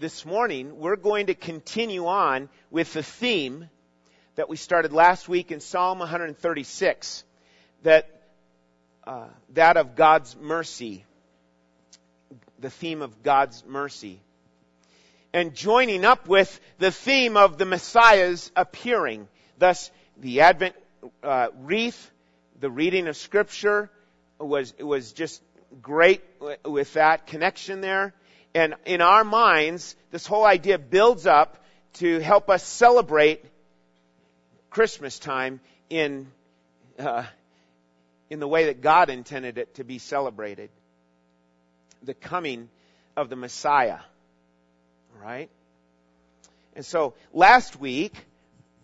this morning, we're going to continue on with the theme that we started last week in Psalm 136, that, uh, that of God's mercy, the theme of God's mercy. And joining up with the theme of the Messiah's appearing, thus the Advent uh, wreath, the reading of Scripture was was just great with that connection there. And in our minds, this whole idea builds up to help us celebrate Christmas time in, uh, in the way that God intended it to be celebrated. The coming of the Messiah. Right? And so last week,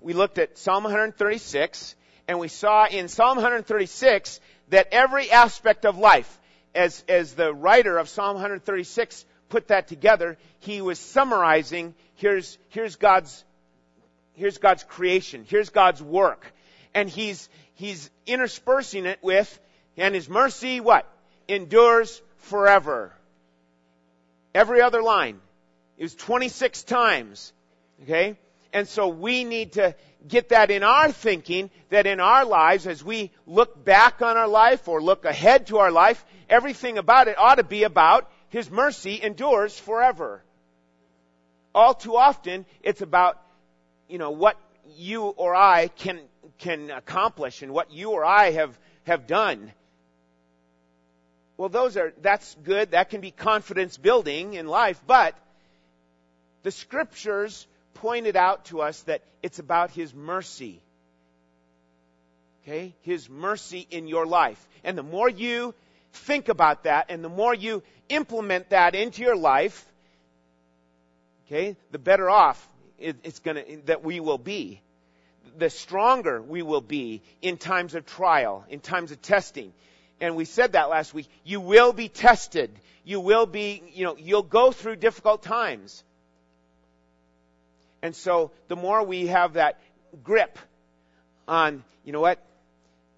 we looked at Psalm 136, and we saw in Psalm 136 that every aspect of life, as, as the writer of Psalm 136 put that together, he was summarizing here's, here's God's, here's God's creation, here's God's work. And he's, he's interspersing it with, and his mercy, what? Endures forever. Every other line is 26 times. Okay? And so we need to get that in our thinking that in our lives, as we look back on our life or look ahead to our life, everything about it ought to be about his mercy endures forever. All too often, it's about, you know, what you or I can, can accomplish and what you or I have, have done. Well, those are, that's good. That can be confidence building in life, but the scriptures pointed out to us that it's about His mercy. Okay? His mercy in your life. And the more you think about that and the more you implement that into your life, okay, the better off it's gonna, that we will be. The stronger we will be in times of trial, in times of testing. And we said that last week. You will be tested. You will be, you know, you'll go through difficult times. And so the more we have that grip on, you know what?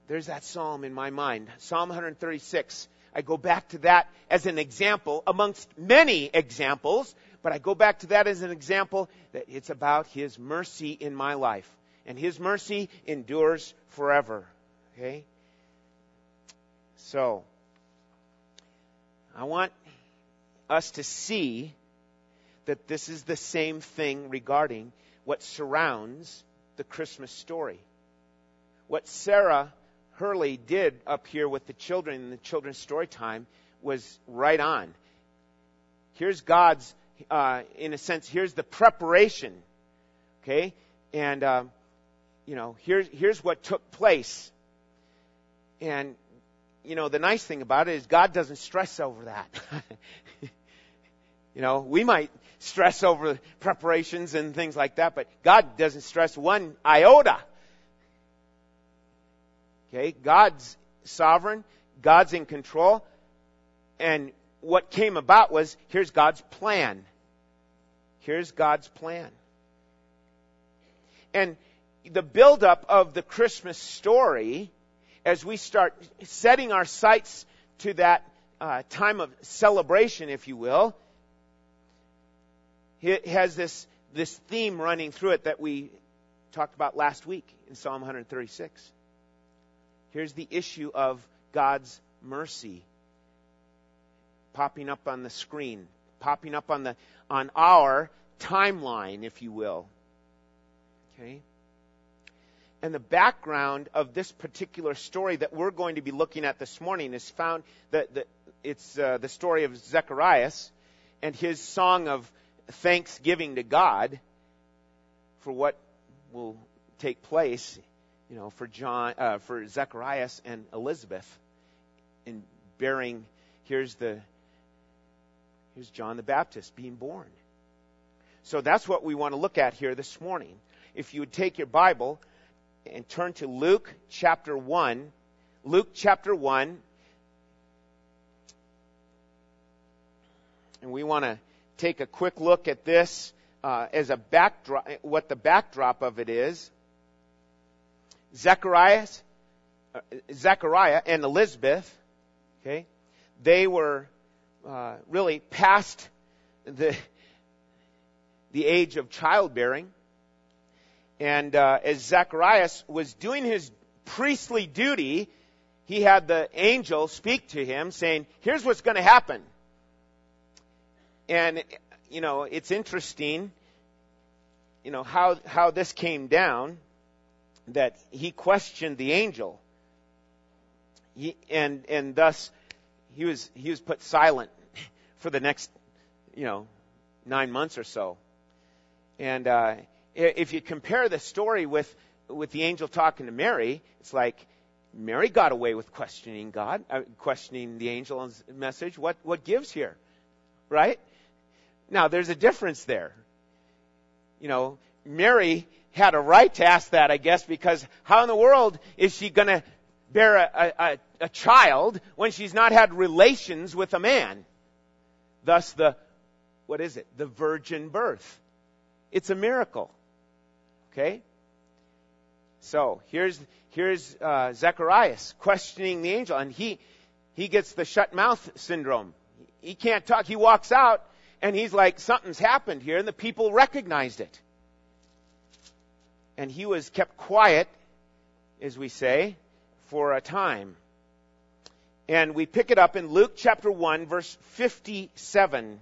There's that psalm in my mind. Psalm 136. I go back to that as an example amongst many examples, but I go back to that as an example that it's about His mercy in my life. And His mercy endures forever. Okay? So, I want us to see that this is the same thing regarding what surrounds the Christmas story. What Sarah Hurley did up here with the children in the children's story time was right on. Here's God's, uh, in a sense, here's the preparation, okay? And, uh, you know, here's, here's what took place. And, you know, the nice thing about it is God doesn't stress over that. you know, we might stress over preparations and things like that, but God doesn't stress one iota. Okay, God's sovereign, God's in control, and what came about was here's God's plan. Here's God's plan. And the buildup of the Christmas story, as we start setting our sights to that uh, time of celebration, if you will, it has this, this theme running through it that we talked about last week in Psalm 136. Here's the issue of God's mercy popping up on the screen, popping up on the on our timeline, if you will. Okay? And the background of this particular story that we're going to be looking at this morning is found that it's uh, the story of Zacharias and his song of thanksgiving to God for what will take place, you know, for John, uh, for Zacharias and Elizabeth in bearing. Here's the here's John the Baptist being born. So that's what we want to look at here this morning. If you would take your Bible and turn to Luke chapter 1, Luke chapter 1, and we want to take a quick look at this uh, as a backdrop, what the backdrop of it is. Zacharias, uh, Zechariah and Elizabeth, okay, they were uh, really past the the age of childbearing. And uh, as Zacharias was doing his priestly duty, he had the angel speak to him saying, Here's what's going to happen. And, you know, it's interesting, you know, how, how this came down that he questioned the angel. He, and, and thus, he was, he was put silent for the next, you know, nine months or so. And, uh, if you compare the story with, with the angel talking to Mary, it's like Mary got away with questioning God, uh, questioning the angel's message. What, what gives here? Right? Now, there's a difference there. You know, Mary had a right to ask that, I guess, because how in the world is she going to bear a, a, a child when she's not had relations with a man? Thus, the, what is it? The virgin birth. It's a miracle. Okay? So, here's, here's uh, Zacharias questioning the angel, and he, he gets the shut mouth syndrome. He can't talk. He walks out, and he's like, something's happened here, and the people recognized it. And he was kept quiet, as we say, for a time. And we pick it up in Luke chapter 1, verse 57.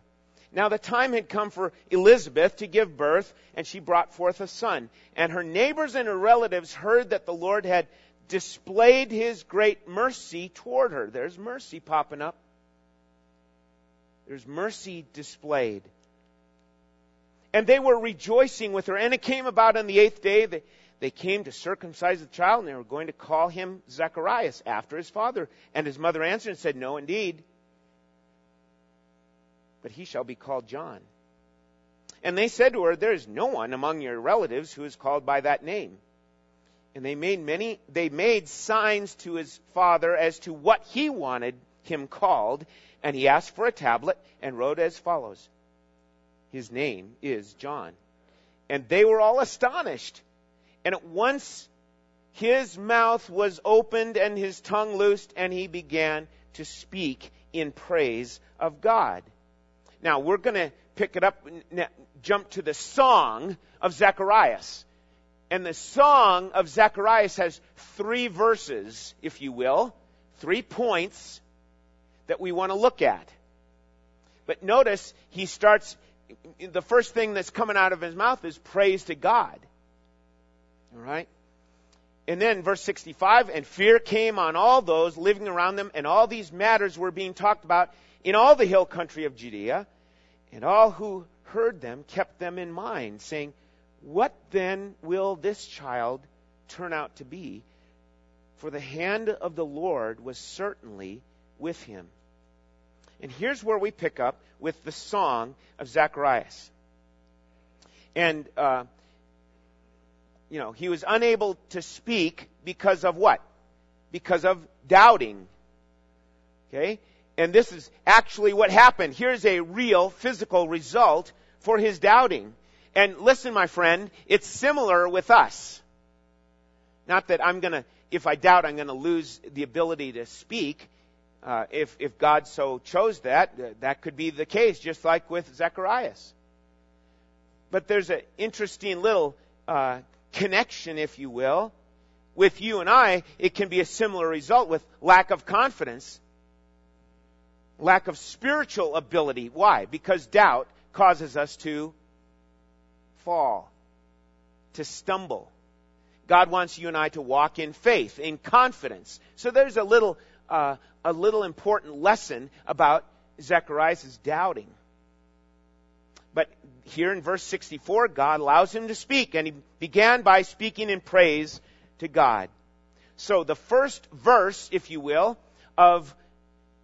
Now the time had come for Elizabeth to give birth, and she brought forth a son. And her neighbors and her relatives heard that the Lord had displayed his great mercy toward her. There's mercy popping up. There's mercy displayed. And they were rejoicing with her. And it came about on the eighth day, they, they came to circumcise the child, and they were going to call him Zacharias after his father. And his mother answered and said, No, indeed but he shall be called John. And they said to her, There is no one among your relatives who is called by that name. And they made many, they made signs to his father as to what he wanted him called, and he asked for a tablet and wrote as follows His name is John. And they were all astonished. And at once his mouth was opened and his tongue loosed, and he began to speak in praise of God. Now, we're going to pick it up, jump to the song of Zacharias. And the song of Zacharias has three verses, if you will, three points that we want to look at. But notice he starts, the first thing that's coming out of his mouth is praise to God. All right? And then verse 65, and fear came on all those living around them, and all these matters were being talked about in all the hill country of Judea. And all who heard them kept them in mind, saying, What then will this child turn out to be? For the hand of the Lord was certainly with him. And here's where we pick up with the song of Zacharias. And, uh, you know, he was unable to speak because of what? Because of doubting. Okay? And this is actually what happened. Here's a real physical result for his doubting. And listen, my friend, it's similar with us. Not that I'm gonna, if I doubt, I'm gonna lose the ability to speak. Uh, if, if God so chose that, uh, that could be the case, just like with Zacharias. But there's an interesting little uh, connection, if you will. With you and I, it can be a similar result with lack of confidence lack of spiritual ability. Why? Because doubt causes us to fall, to stumble. God wants you and I to walk in faith, in confidence. So there's a little, uh, a little important lesson about Zechariah's doubting. But here in verse 64, God allows him to speak, and he began by speaking in praise to God. So the first verse, if you will, of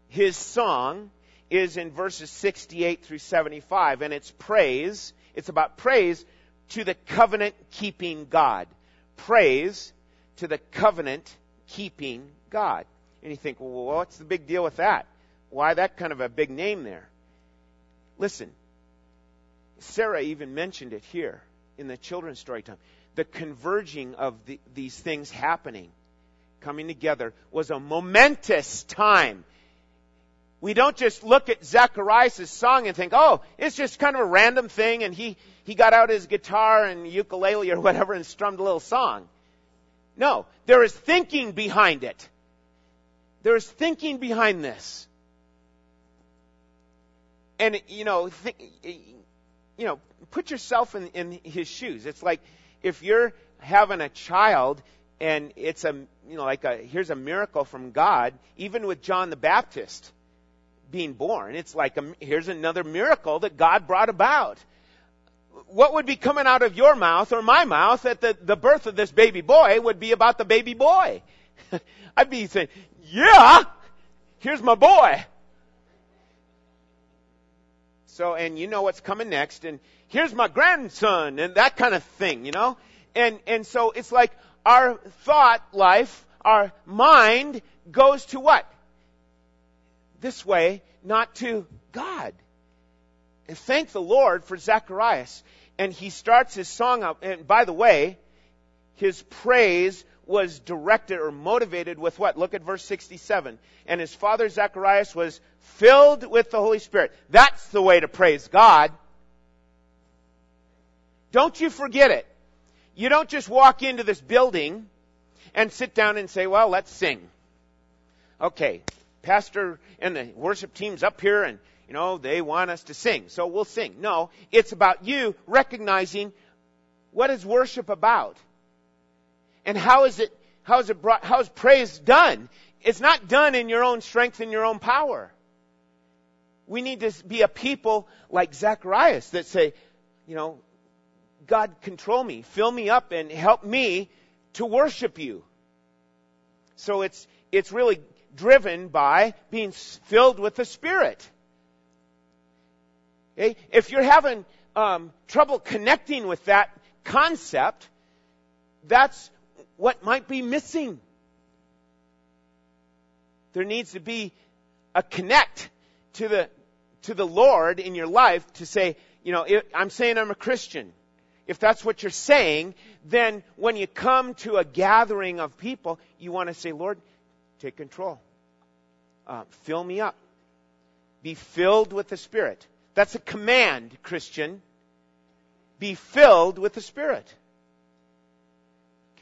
his song is in verses 68 through 75, and it's praise. It's about praise to the covenant keeping God. Praise to the covenant keeping God. And you think, well, what's the big deal with that? Why that kind of a big name there? Listen, Sarah even mentioned it here in the children's story time. The converging of the, these things happening, coming together, was a momentous time We don't just look at Zacharias' song and think, oh, it's just kind of a random thing and he, he got out his guitar and ukulele or whatever and strummed a little song. No, there is thinking behind it. There is thinking behind this. And, you know, th- you know, put yourself in, in his shoes. It's like if you're having a child and it's a, you know, like a, here's a miracle from God, even with John the Baptist being born, it's like a, here's another miracle that God brought about. What would be coming out of your mouth or my mouth at the, the birth of this baby boy would be about the baby boy. I'd be saying, yeah, here's my boy. So, and you know what's coming next, and here's my grandson, and that kind of thing, you know? And, and so it's like our thought life, our mind goes to what? This way, not to God. And thank the Lord for Zacharias. And he starts his song up, and by the way, his praise was directed or motivated with what? Look at verse 67. And his father Zacharias was filled with the Holy Spirit. That's the way to praise God. Don't you forget it. You don't just walk into this building and sit down and say, well, let's sing. Okay, pastor and the worship team's up here and, you know, they want us to sing, so we'll sing. No, it's about you recognizing what is worship about? And how is it, how is it brought, how is praise done? It's not done in your own strength and your own power. We need to be a people like Zacharias that say, you know, God control me, fill me up and help me to worship you. So it's, it's really driven by being filled with the Spirit. Okay? If you're having um, trouble connecting with that concept, that's what might be missing. There needs to be a connect to the, to the Lord in your life to say, you know, I'm saying I'm a Christian. If that's what you're saying, then when you come to a gathering of people, you want to say, Lord, take control. Uh, fill me up. Be filled with the Spirit. That's a command, Christian. Be filled with the Spirit.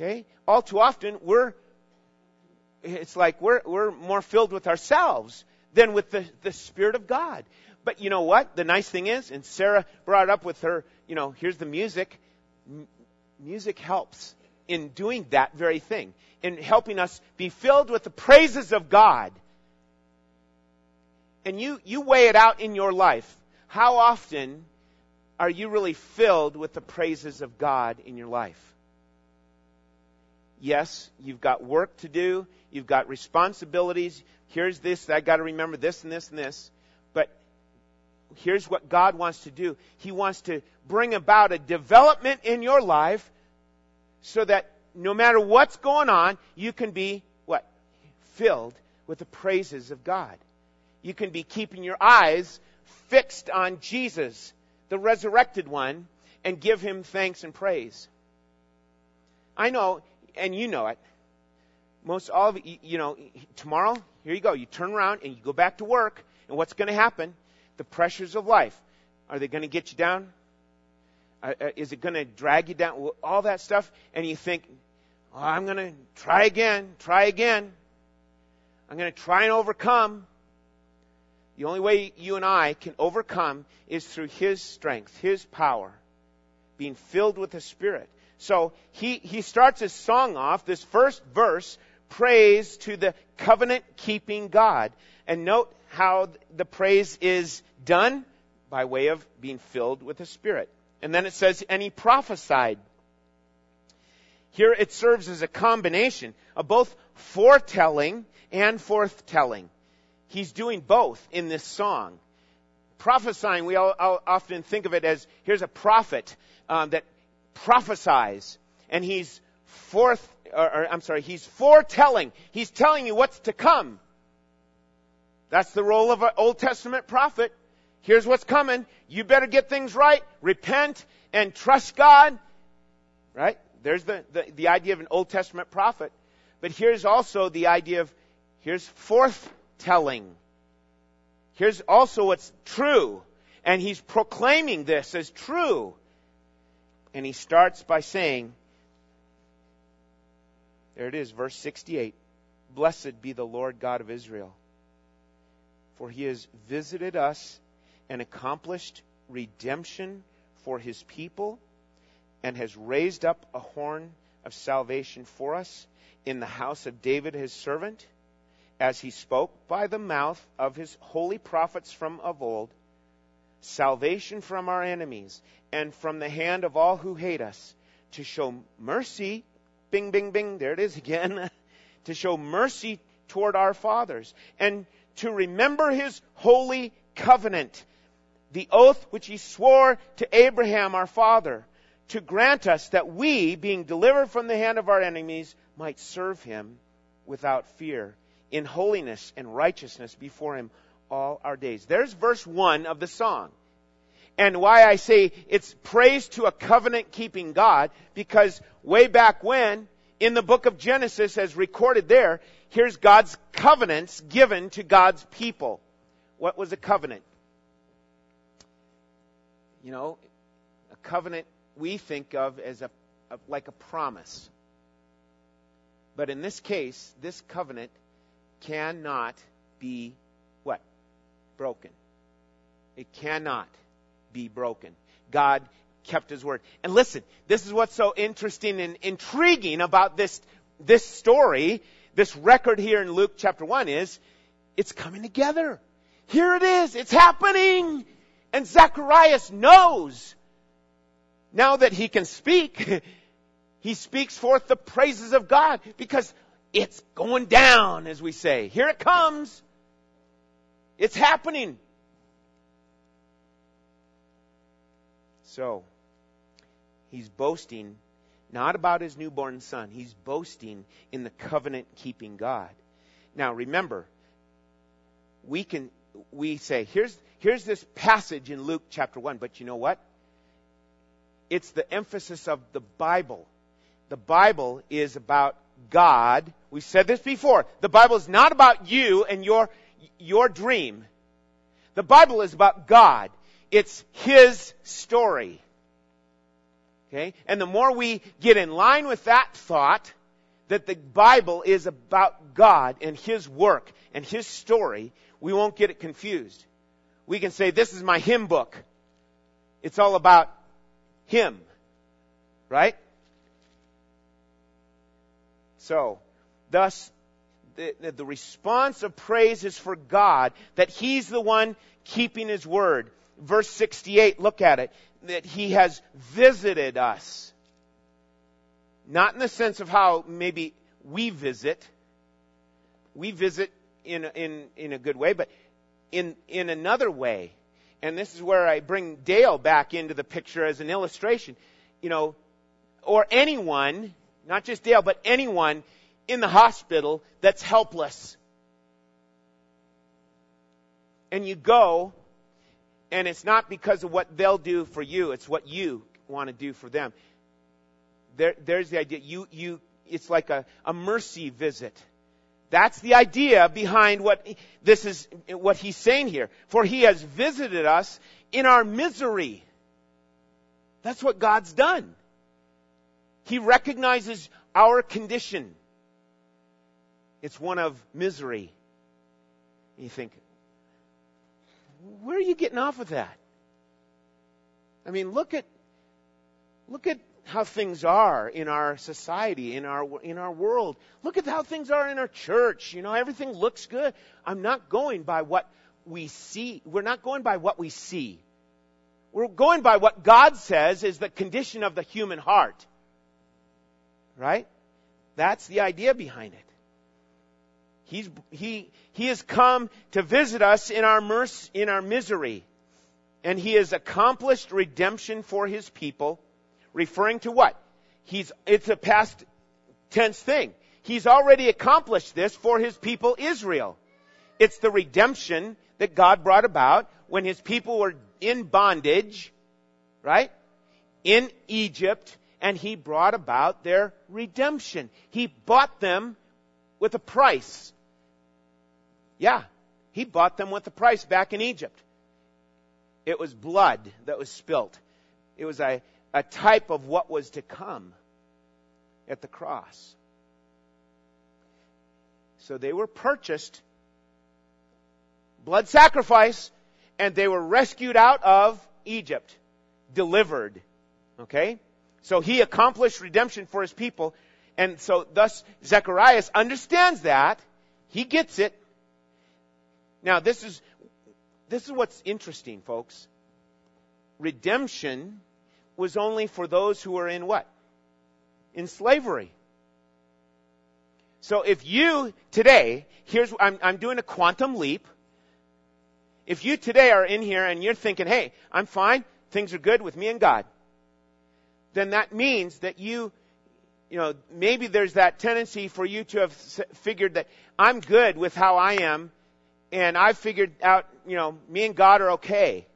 Okay? All too often, we're, it's like we're, we're more filled with ourselves than with the, the Spirit of God. But you know what? The nice thing is, and Sarah brought up with her, you know, here's the music. M- music helps in doing that very thing, in helping us be filled with the praises of God. And you, you weigh it out in your life. How often are you really filled with the praises of God in your life? Yes, you've got work to do. You've got responsibilities. Here's this. I got to remember this and this and this. But here's what God wants to do. He wants to bring about a development in your life so that no matter what's going on, you can be what? Filled with the praises of God. You can be keeping your eyes fixed on Jesus, the resurrected one, and give him thanks and praise. I know and you know it. Most all of you, you know, tomorrow, here you go. You turn around and you go back to work, and what's going to happen? The pressures of life. Are they going to get you down? Uh, uh is it going to drag you down? All that stuff, and you think, oh, I'm going to try again, try again. I'm going to try and overcome. The only way you and I can overcome is through His strength, His power, being filled with the Spirit. So he, he starts his song off, this first verse, praise to the covenant keeping God. And note how the praise is done by way of being filled with the Spirit. And then it says, and he prophesied. Here it serves as a combination of both foretelling and forthtelling. He's doing both in this song. Prophesying, we all, all often think of it as here's a prophet um, that prophesies and he's forth, or, or, I'm sorry, he's foretelling. He's telling you what's to come. That's the role of an Old Testament prophet. Here's what's coming. You better get things right, repent, and trust God. Right? There's the, the, the idea of an Old Testament prophet. But here's also the idea of, here's forthtelling. Here's also what's true. And he's proclaiming this as true. And he starts by saying, there it is, verse 68. Blessed be the Lord God of Israel, for he has visited us and accomplished redemption for his people and has raised up a horn of salvation for us in the house of David his servant, as he spoke by the mouth of his holy prophets from of old, salvation from our enemies and from the hand of all who hate us, to show mercy, bing, bing, bing, there it is again, to show mercy toward our fathers, and to remember his holy covenant, the oath which he swore to Abraham our father, to grant us that we, being delivered from the hand of our enemies, might serve him without fear, in holiness and righteousness before him all our days. There's verse 1 of the song. And why I say it's praise to a covenant keeping God, because way back when, in the book of Genesis, as recorded there, here's God's covenants given to God's people. What was a covenant? You know, a covenant we think of as a, a like a promise. But in this case, this covenant cannot be? Broken. It cannot be broken. God kept his word. And listen, this is what's so interesting and intriguing about this, this story, this record here in Luke chapter 1 is, it's coming together. Here it is. It's happening. And Zacharias knows now that he can speak, he speaks forth the praises of God because it's going down, as we say. Here it comes. It's happening. So, he's boasting not about his newborn son. He's boasting in the covenant keeping God. Now remember, we can, we say, here's, here's this passage in Luke chapter 1, but you know what? It's the emphasis of the Bible. The Bible is about God. We said this before. The Bible is not about you and your, your dream. The Bible is about God. It's His story. Okay? And the more we get in line with that thought, that the Bible is about God and His work and His story, we won't get it confused. We can say, this is my hymn book. It's all about Him. Right? So, thus, the, the, response of praise is for God, that He's the one keeping His word. Verse 68, look at it, that He has visited us. Not in the sense of how maybe we visit. We visit in, in, in a good way, but in, in another way. And this is where I bring Dale back into the picture as an illustration. You know, or anyone, not just Dale, but anyone in the hospital that's helpless. And you go, and it's not because of what they'll do for you, it's what you want to do for them. There, there's the idea. You, you, it's like a, a mercy visit. That's the idea behind what this is, what he's saying here. For he has visited us in our misery. That's what God's done. He recognizes our condition. It's one of misery. And you think, where are you getting off with that? I mean, look at, look at how things are in our society, in our, in our world. Look at how things are in our church. You know, everything looks good. I'm not going by what we see. We're not going by what we see. We're going by what God says is the condition of the human heart. Right? That's the idea behind it. He's, he, he has come to visit us in our, mercy, in our misery. And he has accomplished redemption for his people, referring to what? He's, it's a past tense thing. He's already accomplished this for his people Israel. It's the redemption that God brought about when his people were in bondage, right? In Egypt, and he brought about their redemption. He bought them with a price. Yeah. He bought them with a the price back in Egypt. It was blood that was spilt. It was a, a type of what was to come at the cross. So they were purchased, blood sacrifice, and they were rescued out of Egypt, delivered. Okay? So he accomplished redemption for his people. And so thus Zacharias understands that. He gets it. Now this is, this is what's interesting, folks. Redemption was only for those who were in what? In slavery. So if you today, here's, I'm, I'm doing a quantum leap. If you today are in here and you're thinking, hey, I'm fine, things are good with me and God, then that means that you, you know, maybe there's that tendency for you to have figured that I'm good with how I am, and I've figured out, you know, me and God are okay.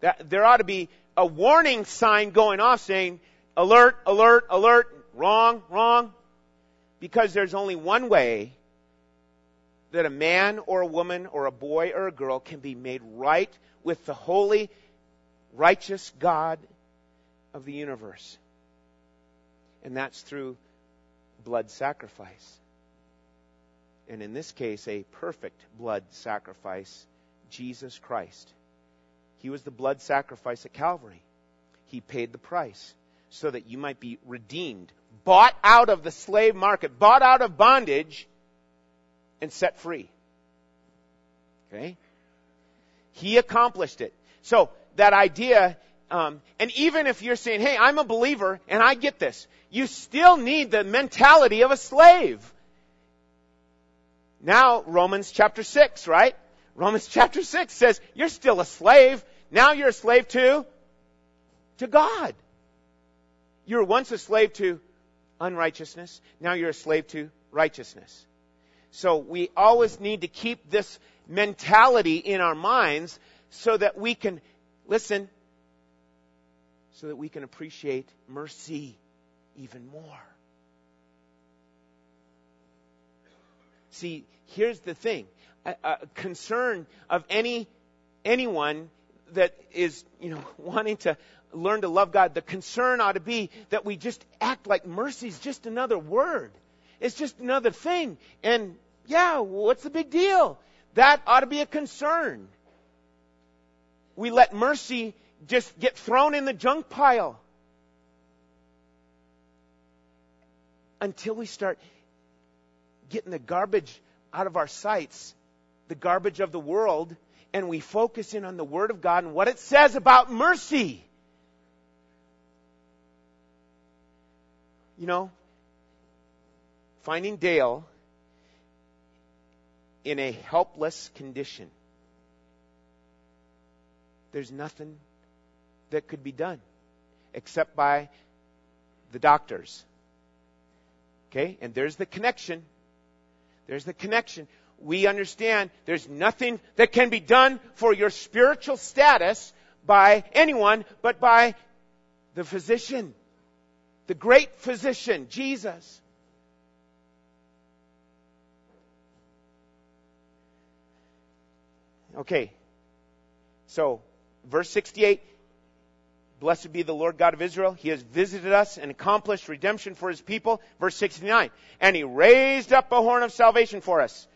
That there ought to be a warning sign going off saying, alert, alert, alert, wrong, wrong. Because there's only one way that a man or a woman or a boy or a girl can be made right with the holy, righteous God of the universe. And that's through blood sacrifice. And in this case, a perfect blood sacrifice, Jesus Christ. He was the blood sacrifice at Calvary. He paid the price so that you might be redeemed, bought out of the slave market, bought out of bondage, and set free. Okay? He accomplished it. So, that idea, um, and even if you're saying, hey, I'm a believer and I get this, you still need the mentality of a slave. Now, Romans chapter 6, right? Romans chapter 6 says, you're still a slave. Now you're a slave to, to God. You were once a slave to unrighteousness. Now you're a slave to righteousness. So we always need to keep this mentality in our minds so that we can, listen, so that we can appreciate mercy even more. See, here's the thing. A, a concern of any, anyone that is, you know, wanting to learn to love God, the concern ought to be that we just act like mercy is just another word. It's just another thing. And yeah, what's the big deal? That ought to be a concern. We let mercy just get thrown in the junk pile. Until we start getting the garbage out of our sights, the garbage of the world, and we focus in on the Word of God and what it says about mercy. You know, finding Dale in a helpless condition. There's nothing that could be done except by the doctors. Okay? And there's the connection. There's the connection. We understand there's nothing that can be done for your spiritual status by anyone but by the physician. The great physician, Jesus. Okay. So, verse 68 Blessed be the Lord God of Israel. He has visited us and accomplished redemption for his people. Verse 69. And he raised up a horn of salvation for us.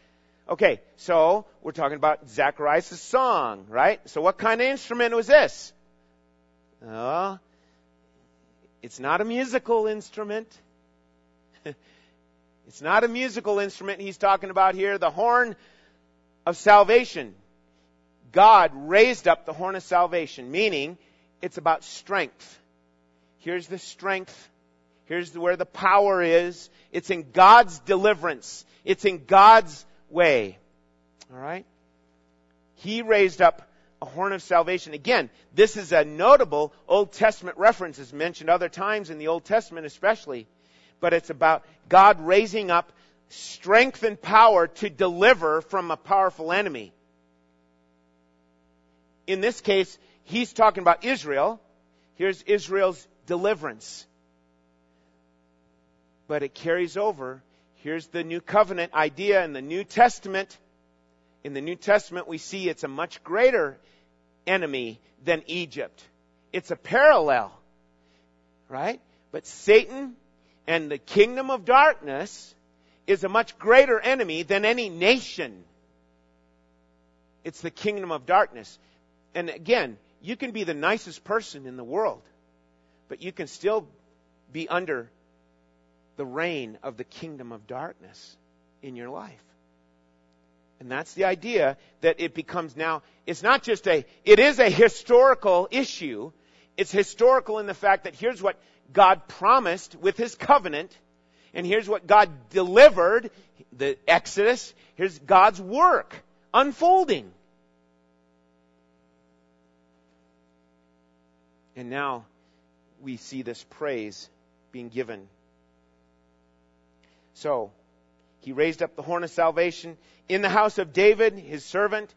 Okay, so we're talking about Zacharias' song, right? So what kind of instrument was this? Uh, it's not a musical instrument. it's not a musical instrument he's talking about here. The horn of salvation. God raised up the horn of salvation, meaning it's about strength. Here's the strength. Here's where the power is. It's in God's deliverance. It's in God's way. Alright? He raised up a horn of salvation. Again, this is a notable Old Testament reference. It's mentioned other times in the Old Testament especially. But it's about God raising up strength and power to deliver from a powerful enemy in this case, he's talking about Israel. Here's Israel's deliverance. But it carries over. here's the new covenant idea in the New Testament. In the New Testament, we see it's a much greater enemy than Egypt. It's a parallel, right? But Satan and the kingdom of darkness is a much greater enemy than any nation. It's the kingdom of darkness. And again, you can be the nicest person in the world, but you can still be under the reign of the kingdom of darkness in your life. And that's the idea that it becomes now, it's not just a, it is a historical issue. It's historical in the fact that here's what God promised with His covenant, and here's what God delivered, the Exodus, here's God's work unfolding. And now we see this praise being given. So, he raised up the horn of salvation in the house of David, his servant.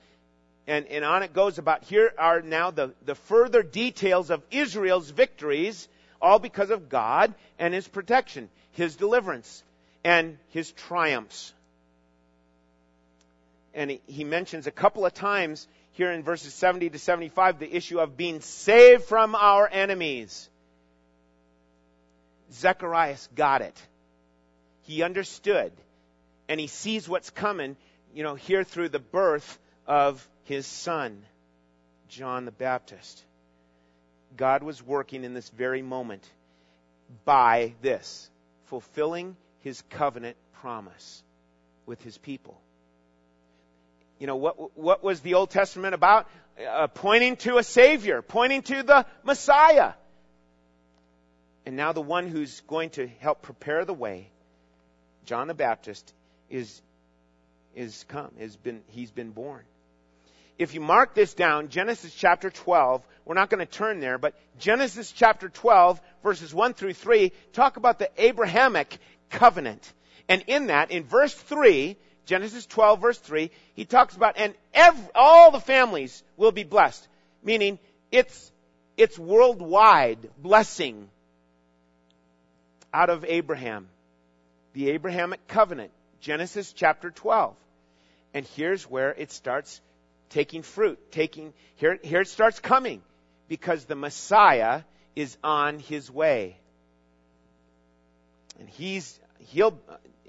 And, and on it goes about here are now the, the further details of Israel's victories, all because of God and his protection, his deliverance, and his triumphs. And he, he mentions a couple of times here in verses 70 to 75 the issue of being saved from our enemies. Zechariah got it. He understood. And he sees what's coming, you know, here through the birth of his son, John the Baptist. God was working in this very moment by this, fulfilling his covenant promise with his people. You know, what, what was the Old Testament about? Uh, pointing to a Savior, pointing to the Messiah. And now the one who's going to help prepare the way, John the Baptist, is, is come, has been, he's been born. If you mark this down, Genesis chapter 12, we're not going to turn there, but Genesis chapter 12, verses 1 through 3, talk about the Abrahamic covenant. And in that, in verse 3, Genesis 12 verse 3, he talks about, and every, all the families will be blessed. Meaning, it's, it's worldwide blessing out of Abraham. The Abrahamic covenant. Genesis chapter 12. And here's where it starts taking fruit, taking, here, here it starts coming. Because the Messiah is on his way. And he's, he'll,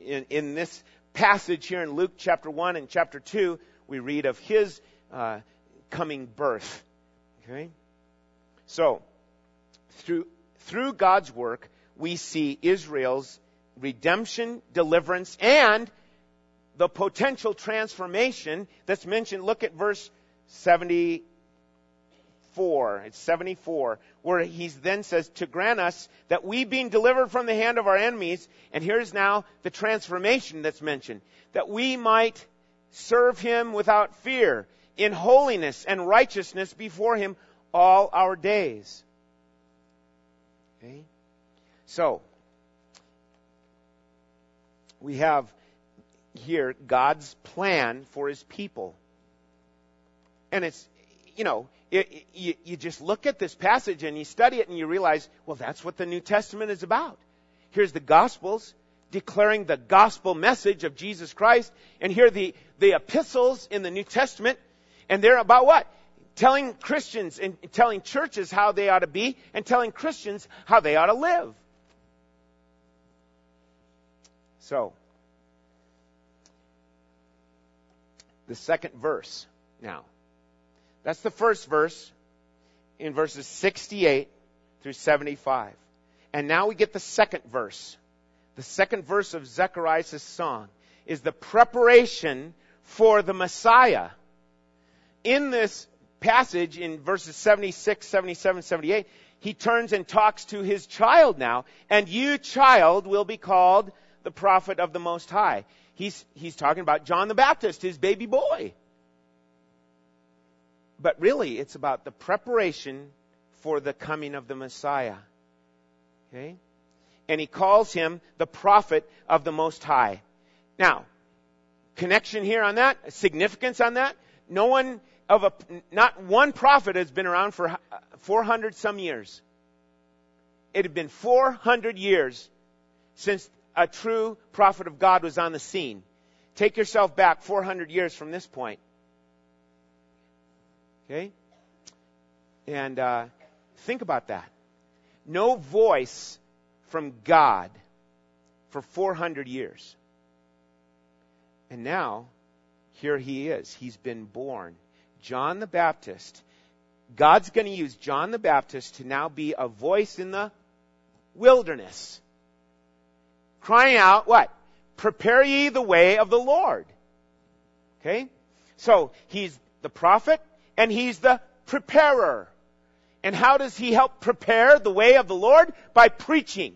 in, in this passage here in Luke chapter 1 and chapter 2, we read of his uh, coming birth. Okay? So, through, through God's work, we see Israel's redemption, deliverance, and the potential transformation that's mentioned. Look at verse 70, 74. It's 74, where he then says, to grant us that we being delivered from the hand of our enemies, and here's now the transformation that's mentioned, that we might serve him without fear, in holiness and righteousness before him all our days. Okay? So, we have here God's plan for his people. And it's, you know, it, you, you just look at this passage and you study it and you realize, well, that's what the New Testament is about. Here's the Gospels declaring the gospel message of Jesus Christ, and here the, the epistles in the New Testament, and they're about what? Telling Christians and telling churches how they ought to be, and telling Christians how they ought to live. So, the second verse now. That's the first verse in verses 68 through 75. And now we get the second verse. The second verse of Zechariah's song is the preparation for the Messiah. In this passage in verses 76, 77, 78, he turns and talks to his child now. And you, child, will be called the prophet of the Most High. He's, he's talking about John the Baptist, his baby boy. But really, it's about the preparation for the coming of the Messiah. Okay? And he calls him the prophet of the Most High. Now, connection here on that, significance on that. No one of a, not one prophet has been around for uh, 400 some years. It had been 400 years since a true prophet of God was on the scene. Take yourself back 400 years from this point. Okay? And uh, think about that. No voice from God for 400 years. And now, here he is. He's been born. John the Baptist. God's going to use John the Baptist to now be a voice in the wilderness. Crying out, what? Prepare ye the way of the Lord. Okay? So, he's the prophet and he's the preparer. And how does he help prepare the way of the Lord? By preaching.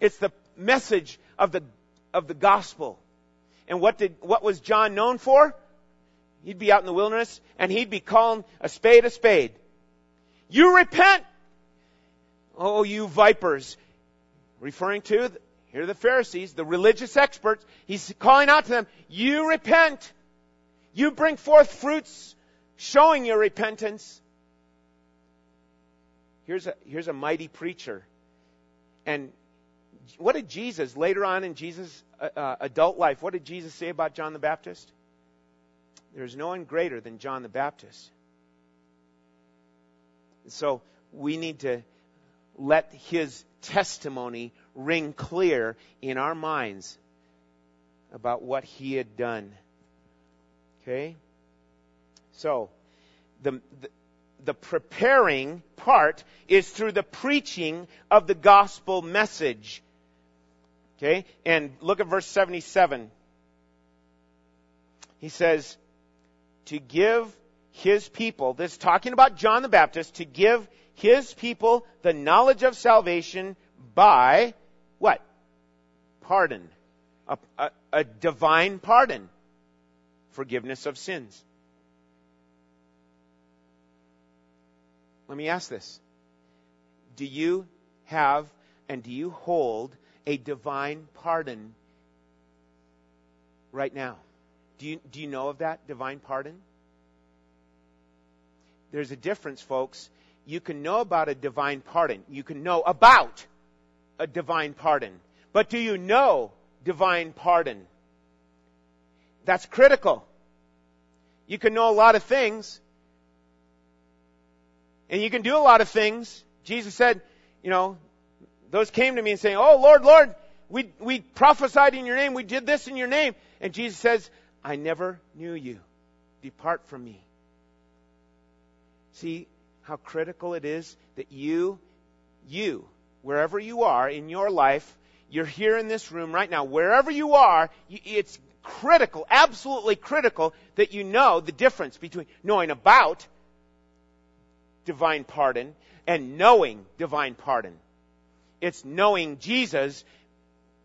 It's the message of the, of the gospel. And what did, what was John known for? He'd be out in the wilderness and he'd be calling a spade a spade. You repent! Oh, you vipers. Referring to, here are the Pharisees, the religious experts. He's calling out to them, you repent! You bring forth fruits showing your repentance. Here's a, here's a mighty preacher. And what did Jesus, later on in Jesus' uh, uh, adult life, what did Jesus say about John the Baptist? There's no one greater than John the Baptist. So we need to let his testimony ring clear in our minds about what he had done. Okay? So, the, the, the preparing part is through the preaching of the gospel message. Okay? And look at verse 77. He says, to give his people, this talking about John the Baptist, to give his people the knowledge of salvation by what? Pardon. A, a, a divine pardon. Forgiveness of sins. Let me ask this. Do you have and do you hold a divine pardon right now? Do you, do you know of that divine pardon? There's a difference, folks. You can know about a divine pardon. You can know about a divine pardon. But do you know divine pardon? That's critical. You can know a lot of things, and you can do a lot of things. Jesus said, you know, those came to me and saying, Oh Lord, Lord, we, we prophesied in your name, we did this in your name. And Jesus says, I never knew you. Depart from me. See how critical it is that you, you, wherever you are in your life, you're here in this room right now, wherever you are, it's critical, absolutely critical that you know the difference between knowing about divine pardon and knowing divine pardon. It's knowing Jesus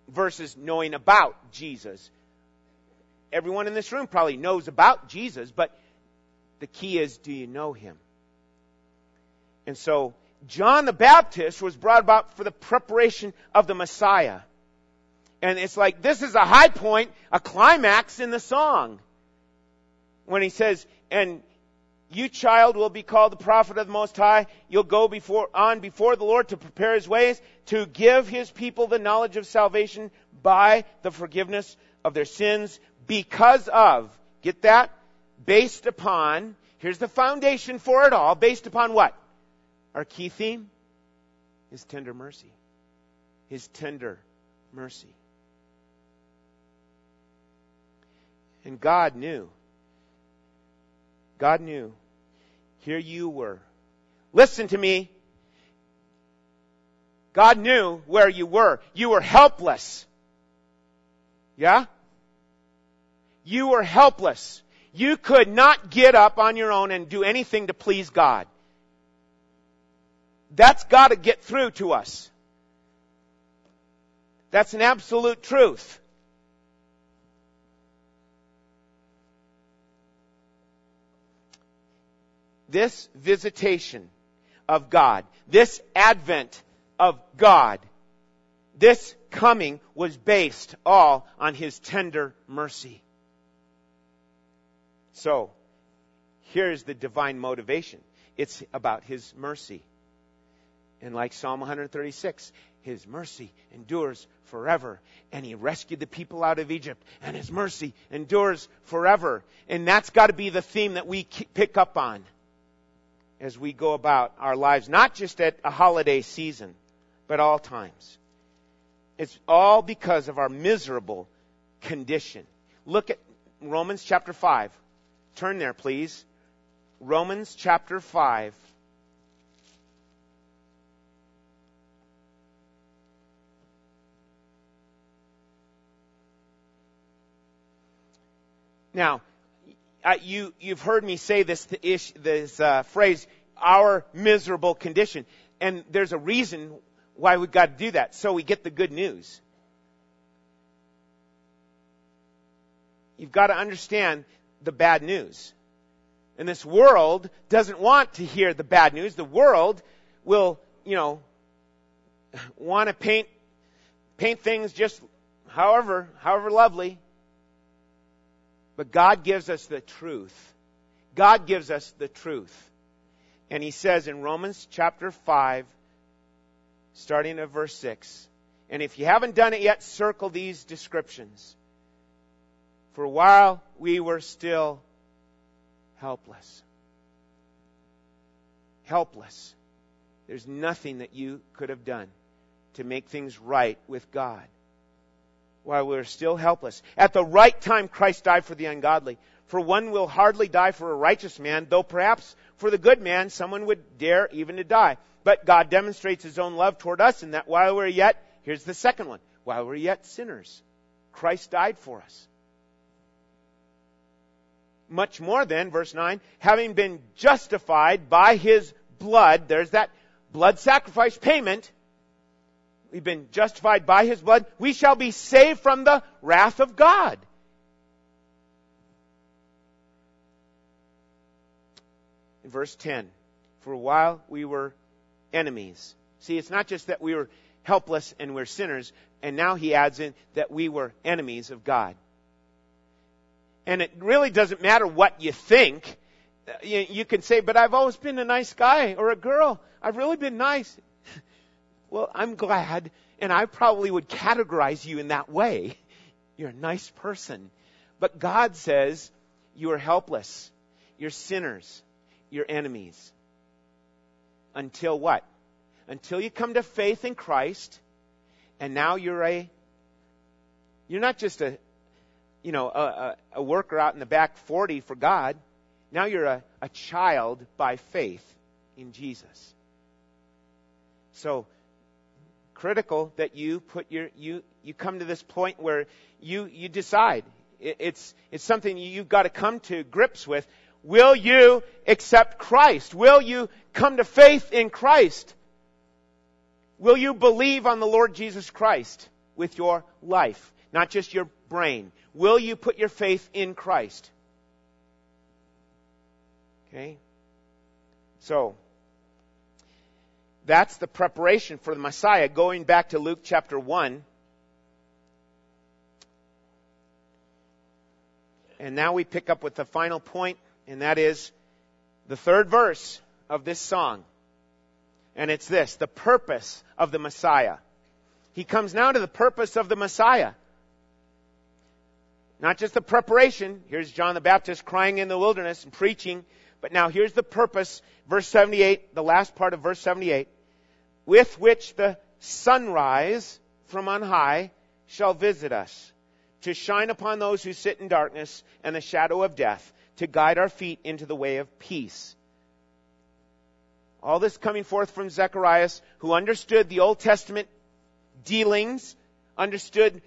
versus knowing about Jesus. Everyone in this room probably knows about Jesus, but the key is do you know him? And so, John the Baptist was brought about for the preparation of the Messiah. And it's like this is a high point, a climax in the song. When he says, and you child will be called the prophet of the Most High. You'll go before, on before the Lord to prepare his ways, to give his people the knowledge of salvation by the forgiveness of their sins because of, get that? Based upon, here's the foundation for it all, based upon what? Our key theme? is tender mercy. His tender mercy. And God knew. God knew here you were. Listen to me. God knew where you were. You were helpless. Yeah? You were helpless. You could not get up on your own and do anything to please God. That's got to get through to us. That's an absolute truth. This visitation of God, this advent of God, this coming was based all on His tender mercy. So, here's the divine motivation. It's about His mercy. And like Psalm 136, his mercy endures forever. And he rescued the people out of Egypt, and his mercy endures forever. And that's got to be the theme that we pick up on as we go about our lives, not just at a holiday season, but all times. It's all because of our miserable condition. Look at Romans chapter 5. Turn there, please. Romans chapter 5. Now, uh, you, you've heard me say this, ish, this uh, phrase, our miserable condition. And there's a reason why we've got to do that. So we get the good news. You've got to understand the bad news. And this world doesn't want to hear the bad news. The world will, you know, want to paint, paint things just however, however lovely. But God gives us the truth. God gives us the truth. And he says in Romans chapter 5, starting at verse 6, and if you haven't done it yet, circle these descriptions. For while we were still helpless, helpless, there's nothing that you could have done to make things right with God while we are still helpless. At the right time, Christ died for the ungodly. For one will hardly die for a righteous man, though perhaps for the good man someone would dare even to die. But God demonstrates his own love toward us in that while we're yet, here's the second one, while we're yet sinners, Christ died for us. Much more then, verse 9, having been justified by his blood, there's that blood sacrifice payment, we've been justified by his blood, we shall be saved from the wrath of God. In verse 10, for a while we were enemies. See, it's not just that we were helpless and we're sinners, and now he adds in that we were enemies of God. And it really doesn't matter what you think. You, you can say, but I've always been a nice guy or a girl. I've really been nice. Well, I'm glad, and I probably would categorize you in that way. You're a nice person. But God says you are helpless. You're sinners. You're enemies. Until what? Until you come to faith in Christ, and now you're a, you're not just a, you know, a, a worker out in the back 40 for God. Now you're a, a child by faith in Jesus. So, critical that you put your you you come to this point where you you decide. It's it's something you've got to come to grips with. Will you accept Christ? Will you come to faith in Christ? Will you believe on the Lord Jesus Christ with your life not just your brain? Will you put your faith in Christ? Okay. So that's the preparation for the Messiah. Going back to Luke chapter 1. And now we pick up with the final point, and that is the third verse of this song. And it's this the purpose of the Messiah. He comes now to the purpose of the Messiah. Not just the preparation. Here's John the Baptist crying in the wilderness and preaching. But now here's the purpose. Verse 78, the last part of verse 78. With which the sunrise from on high shall visit us, to shine upon those who sit in darkness and the shadow of death, to guide our feet into the way of peace. All this coming forth from Zacharias, who understood the Old Testament dealings, understood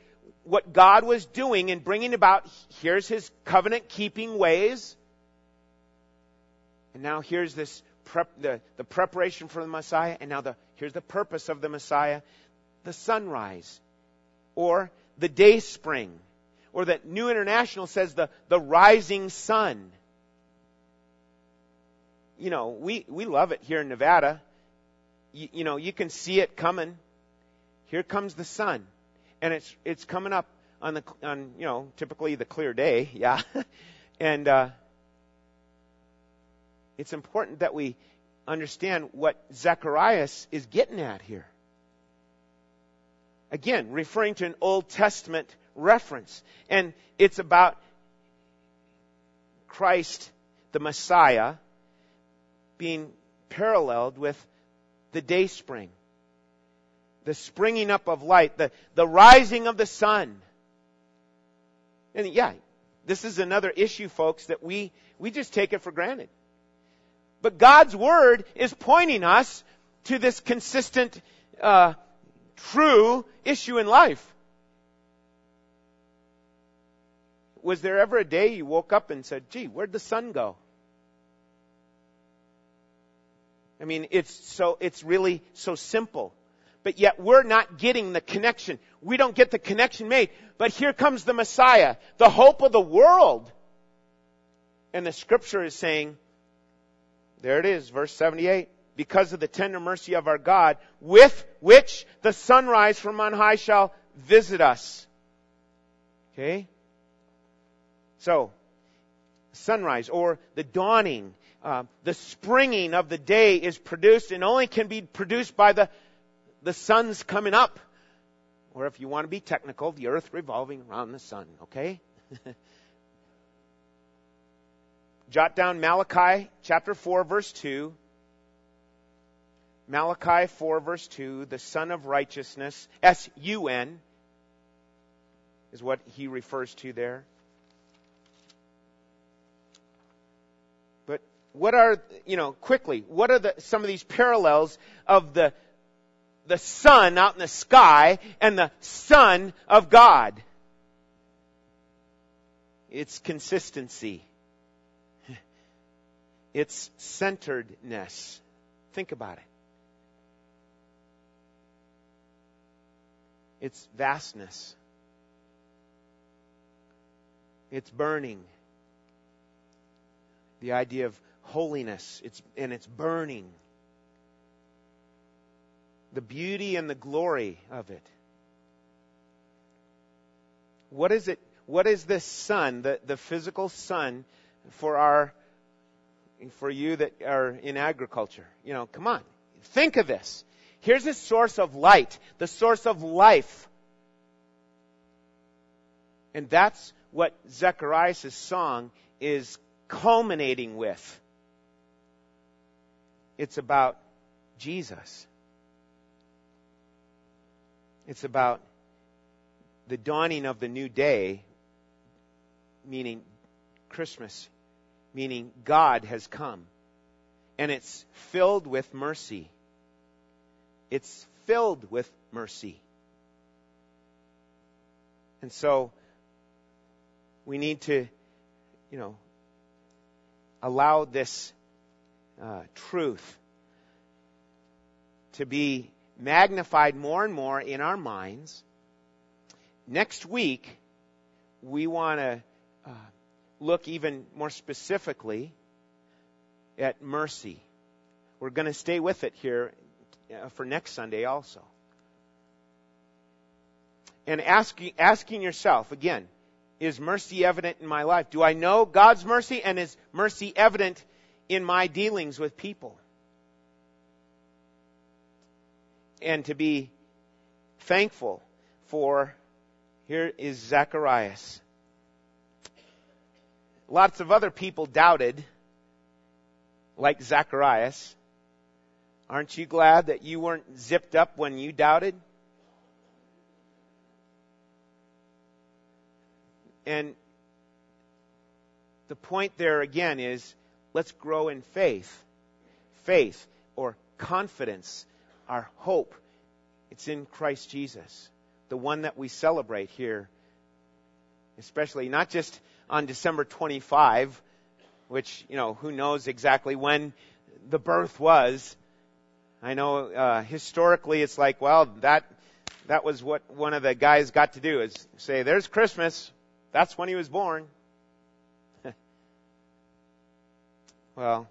what God was doing in bringing about, here's his covenant keeping ways. And now here's this prep, the, the preparation for the Messiah, and now the, here's the purpose of the Messiah the sunrise, or the day spring, or that New International says the, the rising sun. You know, we, we love it here in Nevada. You, you know, you can see it coming. Here comes the sun. And it's, it's coming up on the, on, you know, typically the clear day, yeah. and, uh, it's important that we understand what Zacharias is getting at here. Again, referring to an Old Testament reference. And it's about Christ, the Messiah, being paralleled with the day spring, the springing up of light, the, the rising of the sun. And yeah, this is another issue, folks, that we, we just take it for granted. But God's Word is pointing us to this consistent, uh, true issue in life. Was there ever a day you woke up and said, gee, where'd the sun go? I mean, it's so, it's really so simple. But yet we're not getting the connection. We don't get the connection made. But here comes the Messiah, the hope of the world. And the scripture is saying, there it is, verse 78. Because of the tender mercy of our God, with which the sunrise from on high shall visit us. Okay? So, sunrise or the dawning, uh, the springing of the day is produced and only can be produced by the, the sun's coming up. Or if you want to be technical, the earth revolving around the sun, okay? Jot down Malachi chapter 4 verse 2. Malachi 4 verse 2, the Sun of Righteousness, S-U-N, is what he refers to there. But what are, you know, quickly, what are the, some of these parallels of the, the sun out in the sky and the Son of God? It's consistency. It's centeredness. Think about it. It's vastness. It's burning. The idea of holiness, it's, and it's burning. The beauty and the glory of it. What is it? What is this sun, the, the physical sun, for our for you that are in agriculture. You know, come on. Think of this. Here's a source of light, the source of life. And that's what Zechariah's song is culminating with. It's about Jesus. It's about the dawning of the new day, meaning Christmas meaning God has come. And it's filled with mercy. It's filled with mercy. And so, we need to, you know, allow this uh, truth to be magnified more and more in our minds. Next week, we want to uh, look even more specifically at mercy. We're going to stay with it here uh, for next Sunday also. And asking, asking yourself, again, is mercy evident in my life? Do I know God's mercy and is mercy evident in my dealings with people? And to be thankful for, here is Zacharias Lots of other people doubted, like Zacharias. Aren't you glad that you weren't zipped up when you doubted? And the point there again is let's grow in faith. Faith or confidence, our hope, it's in Christ Jesus, the one that we celebrate here, especially not just on December 25, which, you know, who knows exactly when the birth was. I know uh, historically it's like, well, that that was what one of the guys got to do is say, "There's Christmas. That's when he was born." well,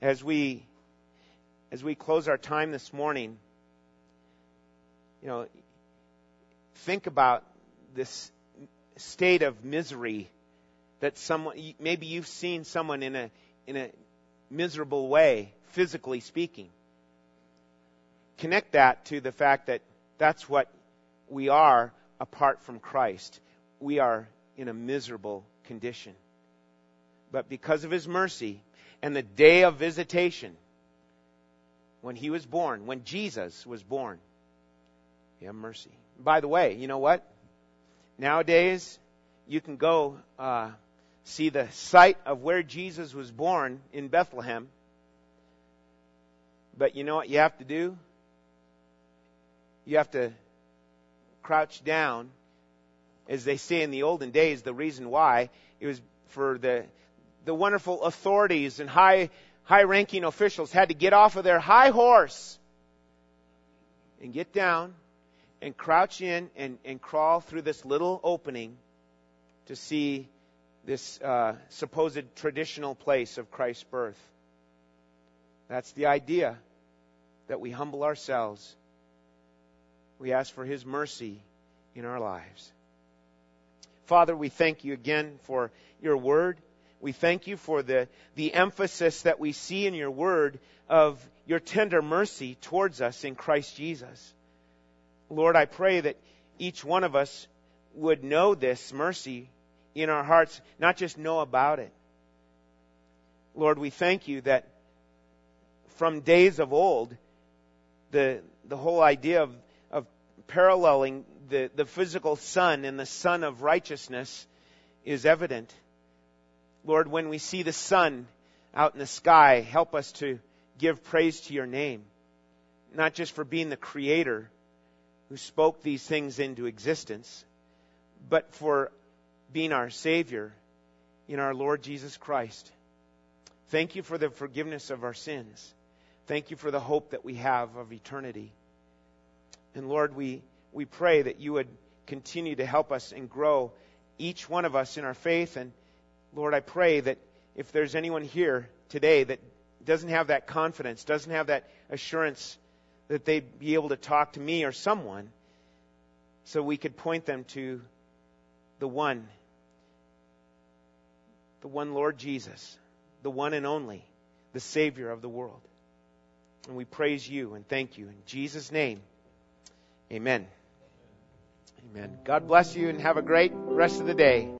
as we as we close our time this morning, you know, think about this state of misery that someone maybe you've seen someone in a in a miserable way, physically speaking. Connect that to the fact that that's what we are apart from Christ. We are in a miserable condition. But because of His mercy and the day of visitation, when He was born, when Jesus was born, He had mercy. By the way, you know what? Nowadays, you can go uh, see the site of where Jesus was born in Bethlehem. But you know what you have to do? You have to crouch down. As they say in the olden days, the reason why it was for the the wonderful authorities and high high ranking officials had to get off of their high horse and get down and crouch in and, and crawl through this little opening to see this uh, supposed traditional place of Christ's birth. That's the idea that we humble ourselves. We ask for His mercy in our lives. Father, we thank you again for your word. We thank you for the, the emphasis that we see in your word of your tender mercy towards us in Christ Jesus. Lord, I pray that each one of us would know this mercy in our hearts, not just know about it. Lord, we thank you that from days of old, the, the whole idea of, of paralleling the, the physical sun and the sun of righteousness is evident. Lord, when we see the sun out in the sky, help us to give praise to your name, not just for being the creator who spoke these things into existence, but for being our Savior in our Lord Jesus Christ. Thank you for the forgiveness of our sins. Thank you for the hope that we have of eternity. And Lord, we, we pray that you would continue to help us and grow each one of us in our faith. And Lord, I pray that if there's anyone here today that doesn't have that confidence, doesn't have that assurance that they'd be able to talk to me or someone, so we could point them to the one the one Lord Jesus, the one and only, the Savior of the world. And we praise you and thank you. In Jesus' name, amen. Amen. God bless you and have a great rest of the day.